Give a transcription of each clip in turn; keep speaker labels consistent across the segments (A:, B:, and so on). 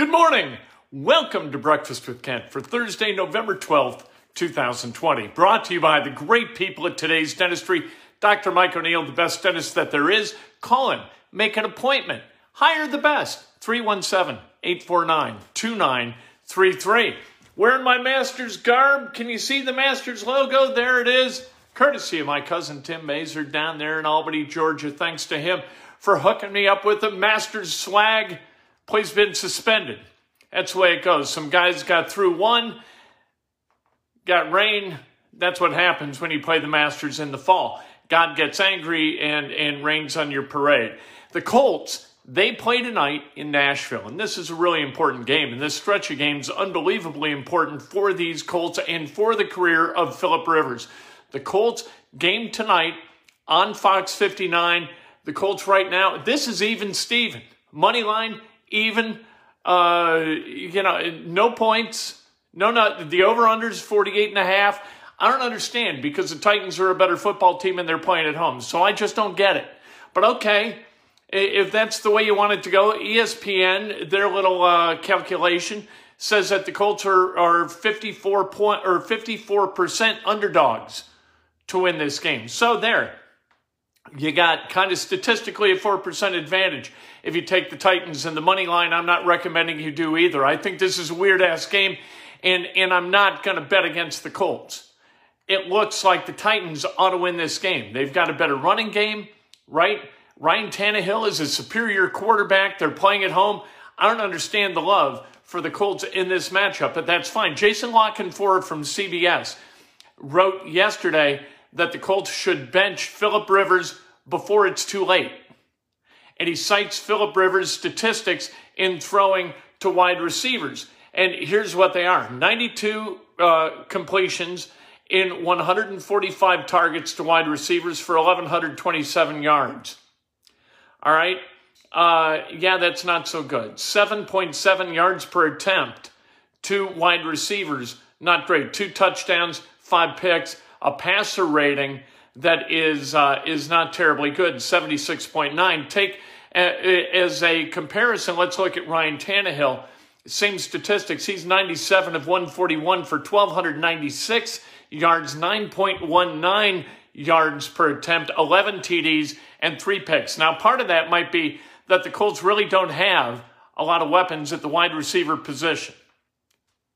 A: Good morning. Welcome to Breakfast with Kent for Thursday, November 12th, 2020. Brought to you by the great people at today's dentistry. Dr. Mike O'Neill, the best dentist that there is. Call him, make an appointment, hire the best. 317 849 2933. Wearing my Masters garb. Can you see the Masters logo? There it is. Courtesy of my cousin Tim Mazer down there in Albany, Georgia. Thanks to him for hooking me up with the Masters swag. Play's been suspended. That's the way it goes. Some guys got through one, got rain. That's what happens when you play the Masters in the fall. God gets angry and, and rains on your parade. The Colts, they play tonight in Nashville, and this is a really important game. And this stretch of games unbelievably important for these Colts and for the career of Philip Rivers. The Colts game tonight on Fox 59. The Colts right now, this is even Steven. Money line, even. Uh, you know, no points. No, not the over unders 48 and a half. I don't understand because the Titans are a better football team and they're playing at home. So I just don't get it. But okay, if that's the way you want it to go, ESPN, their little uh, calculation says that the Colts are, are 54 point or 54% underdogs to win this game. So there, you got kind of statistically a 4% advantage if you take the Titans and the money line. I'm not recommending you do either. I think this is a weird ass game, and, and I'm not going to bet against the Colts. It looks like the Titans ought to win this game. They've got a better running game, right? Ryan Tannehill is a superior quarterback. They're playing at home. I don't understand the love for the Colts in this matchup, but that's fine. Jason La Canfora from CBS wrote yesterday that the Colts should bench Philip Rivers before it's too late. And he cites Philip Rivers' statistics in throwing to wide receivers. And here's what they are 92 uh, completions in 145 targets to wide receivers for 1,127 yards. All right. Uh, yeah, that's not so good. 7.7 yards per attempt to wide receivers. Not great. Two touchdowns, five picks a passer rating that is uh, is not terribly good, 76.9. Take uh, as a comparison, let's look at Ryan Tannehill. Same statistics. He's 97 of 141 for 1,296 yards, 9.19 yards per attempt, 11 TDs, and three picks. Now, part of that might be that the Colts really don't have a lot of weapons at the wide receiver position.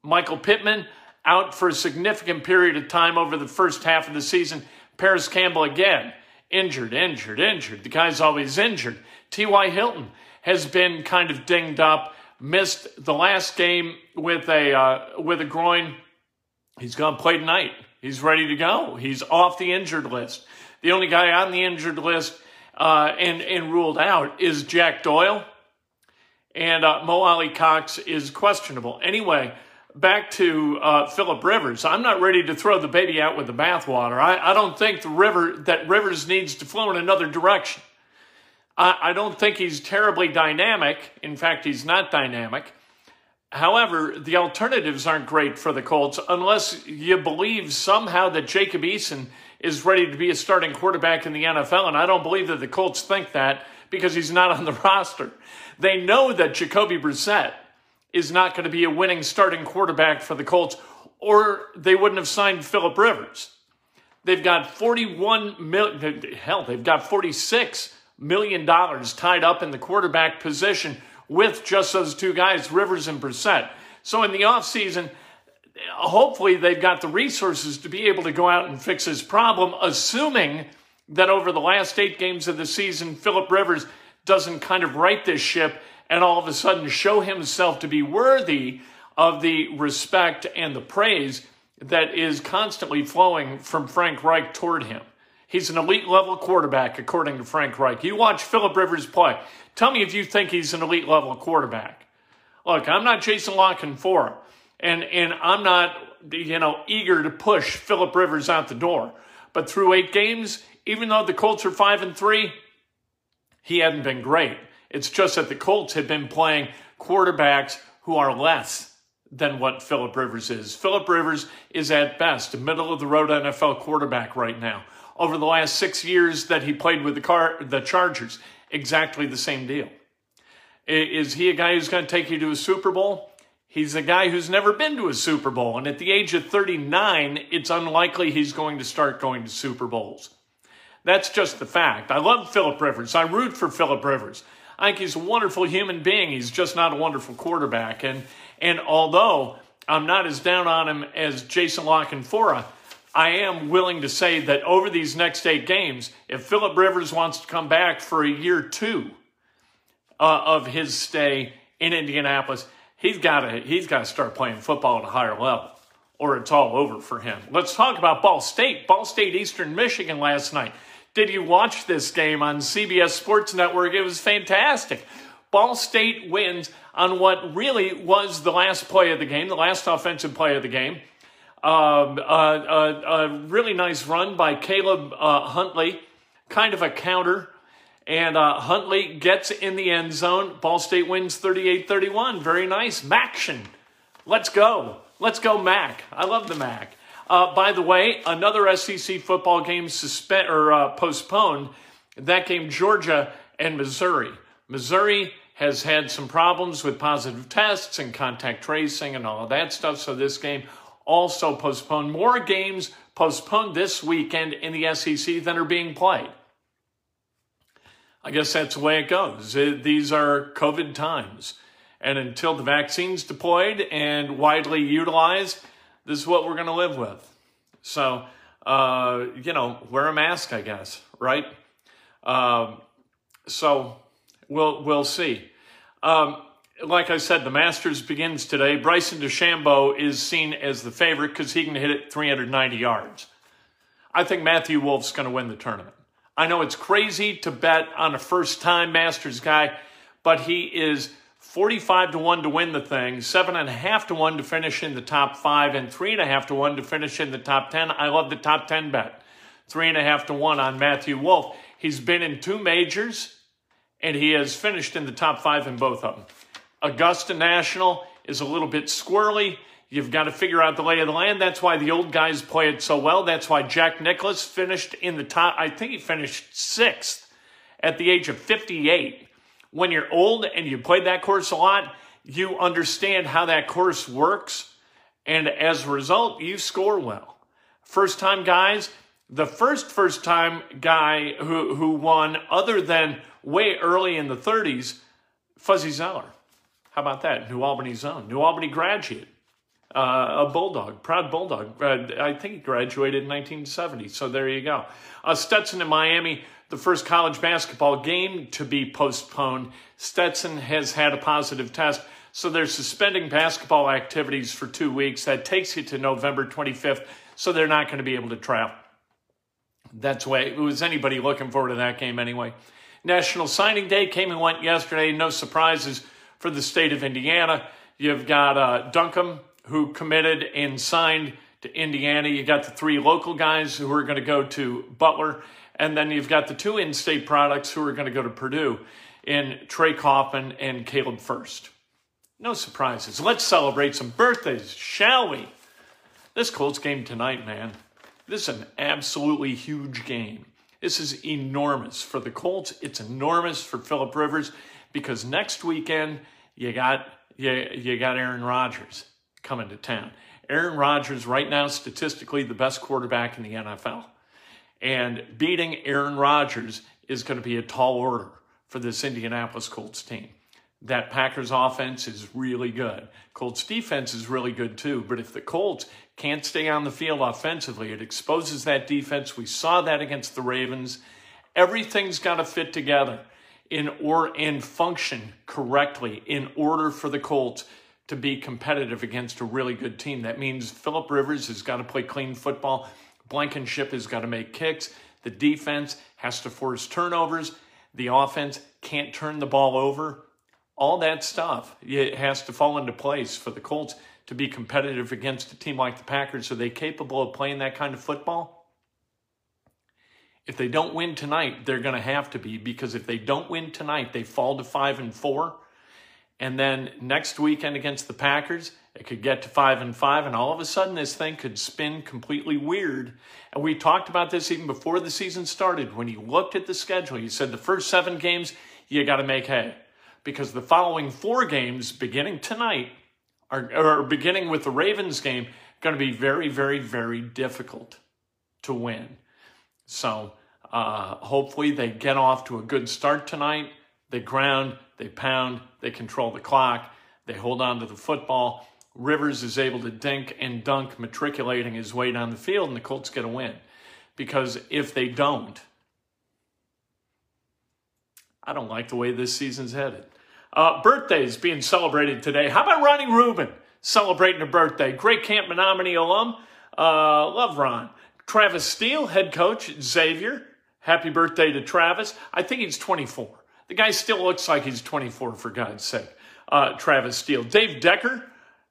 A: Michael Pittman, out for a significant period of time over the first half of the season. Parris Campbell again, injured, injured, injured. The guy's always injured. T.Y. Hilton has been kind of dinged up, missed the last game with a, uh, with a groin. He's going to play tonight. He's ready to go. He's off the injured list. The only guy on the injured list uh, and, and ruled out is Jack Doyle. And uh, Mo Alie-Cox is questionable. Anyway, back to uh, Philip Rivers. I'm not ready to throw the baby out with the bathwater. I, I don't think the river that Rivers needs to flow in another direction. I, I don't think he's terribly dynamic. In fact, he's not dynamic. However, the alternatives aren't great for the Colts unless you believe somehow that Jacob Eason is ready to be a starting quarterback in the NFL. And I don't believe that the Colts think that because he's not on the roster. They know that Jacoby Brissett is not going to be a winning starting quarterback for the Colts, or they wouldn't have signed Philip Rivers. They've got 41 million, hell, they've got 46 million dollars tied up in the quarterback position with just those two guys, Rivers and Brissett. So in the offseason, hopefully they've got the resources to be able to go out and fix this problem, assuming that over the last eight games of the season, Philip Rivers doesn't kind of right this ship and all of a sudden show himself to be worthy of the respect and the praise that is constantly flowing from Frank Reich toward him. He's an elite level quarterback, according to Frank Reich. You watch Philip Rivers play. Tell me if you think he's an elite level quarterback. Look, I'm not Jason La Canfora, and and I'm not you know eager to push Philip Rivers out the door. But through eight games, even though the Colts are five and three, he hadn't been great. It's just that the Colts have been playing quarterbacks who are less than what Philip Rivers is. Philip Rivers is at best a middle of the road NFL quarterback right now. Over the last six years that he played with the, car, the Chargers, exactly the same deal. Is he a guy who's going to take you to a Super Bowl? He's a guy who's never been to a Super Bowl. And at the age of 39, it's unlikely he's going to start going to Super Bowls. That's just the fact. I love Philip Rivers. I root for Philip Rivers. I think he's a wonderful human being. He's just not a wonderful quarterback. And and although I'm not as down on him as Jason La Canfora, I am willing to say that over these next eight games, if Philip Rivers wants to come back for a year two uh, of his stay in Indianapolis, he's got to he's got to start playing football at a higher level, or it's all over for him. Let's talk about Ball State. Ball State Eastern Michigan last night. Did you watch this game on CBS Sports Network? It was fantastic. Ball State wins on what really was the last play of the game, the last offensive play of the game. Um, uh, uh, a really nice run by Caleb uh, Huntley, kind of a counter and uh, Huntley gets in the end zone. Ball State wins 38 31. Very nice. MACtion. Let's go. Let's go, Mac. I love the Mac. Uh, by the way, another SEC football game suspend or uh, postponed. That game, Georgia and Missouri. Missouri has had some problems with positive tests and contact tracing and all of that stuff. So this game also postponed. More games postponed this weekend in the SEC than are being played. I guess that's the way it goes. these are COVID times. And until the vaccine's deployed and widely utilized, this is what we're going to live with. So, uh, you know, wear a mask, I guess, right? Um, so we'll, we'll see. Um, like I said, the Masters begins today. Bryson DeChambeau is seen as the favorite because he can hit it 390 yards. I think Matthew Wolff's going to win the tournament. I know it's crazy to bet on a first time Masters guy, but he is 45 to 1 to win the thing, 7.5 to 1 to finish in the top 5, and 3.5 to 1 to finish in the top 10. I love the top 10 bet. 3.5 to 1 on Matthew Wolff. He's been in two majors, and he has finished in the top 5 in both of them. Augusta National is a little bit squirrely. You've got to figure out the lay of the land. That's why the old guys play it so well. That's why Jack Nicklaus finished in the top. I think he finished sixth at the age of 58. When you're old and you played that course a lot, you understand how that course works. And as a result, you score well. First time guys, the first first time guy who, who won, other than way early in the 30s, Fuzzy Zoeller. How about that? New Albany Zone, New Albany graduate uh, a Bulldog, proud Bulldog. Uh, I think he graduated in 1970. So there you go. Uh, Stetson in Miami, the first college basketball game to be postponed. Stetson has had a positive test. So they're suspending basketball activities for two weeks. That takes you to November 25th. So they're not going to be able to travel. That's why it was anybody looking forward to that game anyway. National Signing Day came and went yesterday. No surprises for the state of Indiana. You've got uh, Duncomb who committed and signed to Indiana. You got the three local guys who are going to go to Butler. And then you've got the two in state products who are going to go to Purdue in Trey Kaufman and Caleb Furst. No surprises. Let's celebrate some birthdays, shall we? This Colts game tonight, man. This is an absolutely huge game. This is enormous for the Colts. It's enormous for Philip Rivers because next weekend you got you, you got Aaron Rodgers coming to town. Aaron Rodgers, right now, statistically, the best quarterback in the NFL. And beating Aaron Rodgers is going to be a tall order for this Indianapolis Colts team. That Packers offense is really good. Colts defense is really good too. But if the Colts can't stay on the field offensively, it exposes that defense. We saw that against the Ravens. Everything's got to fit together in or and function correctly in order for the Colts to be competitive against a really good team. That means Philip Rivers has got to play clean football. Blankenship has got to make kicks. The defense has to force turnovers. The offense can't turn the ball over. All that stuff it has to fall into place for the Colts to be competitive against a team like the Packers. Are they capable of playing that kind of football? If they don't win tonight, they're going to have to be because if they don't win tonight, they fall to 5 and 4 and then next weekend against the Packers, it could get to five and five, and all of a sudden this thing could spin completely weird. And we talked about this even before the season started. When you looked at the schedule, you said the first seven games, you got to make hay. because the following four games beginning tonight are, or beginning with the Ravens game going to be very, very, very difficult to win. So uh, hopefully they get off to a good start tonight. They ground, they pound, they control the clock, they hold on to the football. Rivers is able to dink and dunk, matriculating his way down the field, and the Colts get a win. Because if they don't, I don't like the way this season's headed. Uh, birthdays being celebrated today. How about Ronnie Rubin celebrating a birthday? Great Camp Menominee alum. Uh, love Ron. Travis Steele, head coach Xavier. Happy birthday to Travis. I think he's 24. The guy still looks like he's 24, for God's sake. Uh, Travis Steele. Dave Decker,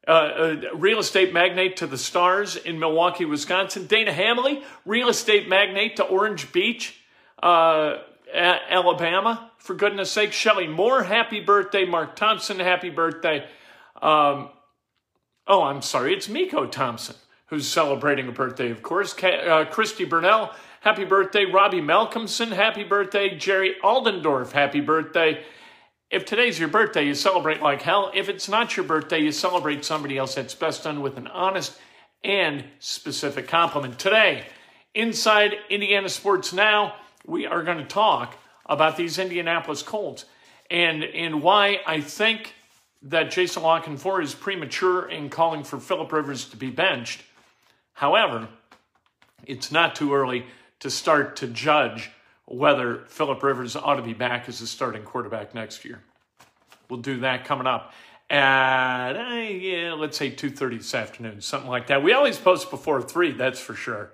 A: uh, real estate magnate to the stars in Milwaukee, Wisconsin. Dana Hamley, real estate magnate to Orange Beach, uh, Alabama. For goodness sake, Shelly Moore, happy birthday. Mark Thompson, happy birthday. Um, oh, I'm sorry, it's Miko Thompson who's celebrating a birthday, of course. Uh, Christy Burnell, happy birthday. Robbie Malcolmson, happy birthday. Jerry Aldendorf, happy birthday. If today's your birthday, you celebrate like hell. If it's not your birthday, you celebrate somebody else. That's best done with an honest and specific compliment. Today, inside Indiana Sports Now, we are going to talk about these Indianapolis Colts and, and why I think that Jason La Canfora is premature in calling for Philip Rivers to be benched. However, it's not too early to start to judge whether Philip Rivers ought to be back as a starting quarterback next year. We'll do that coming up at uh, yeah, let's say 2:30 this afternoon, something like that. We always post before 3, that's for sure.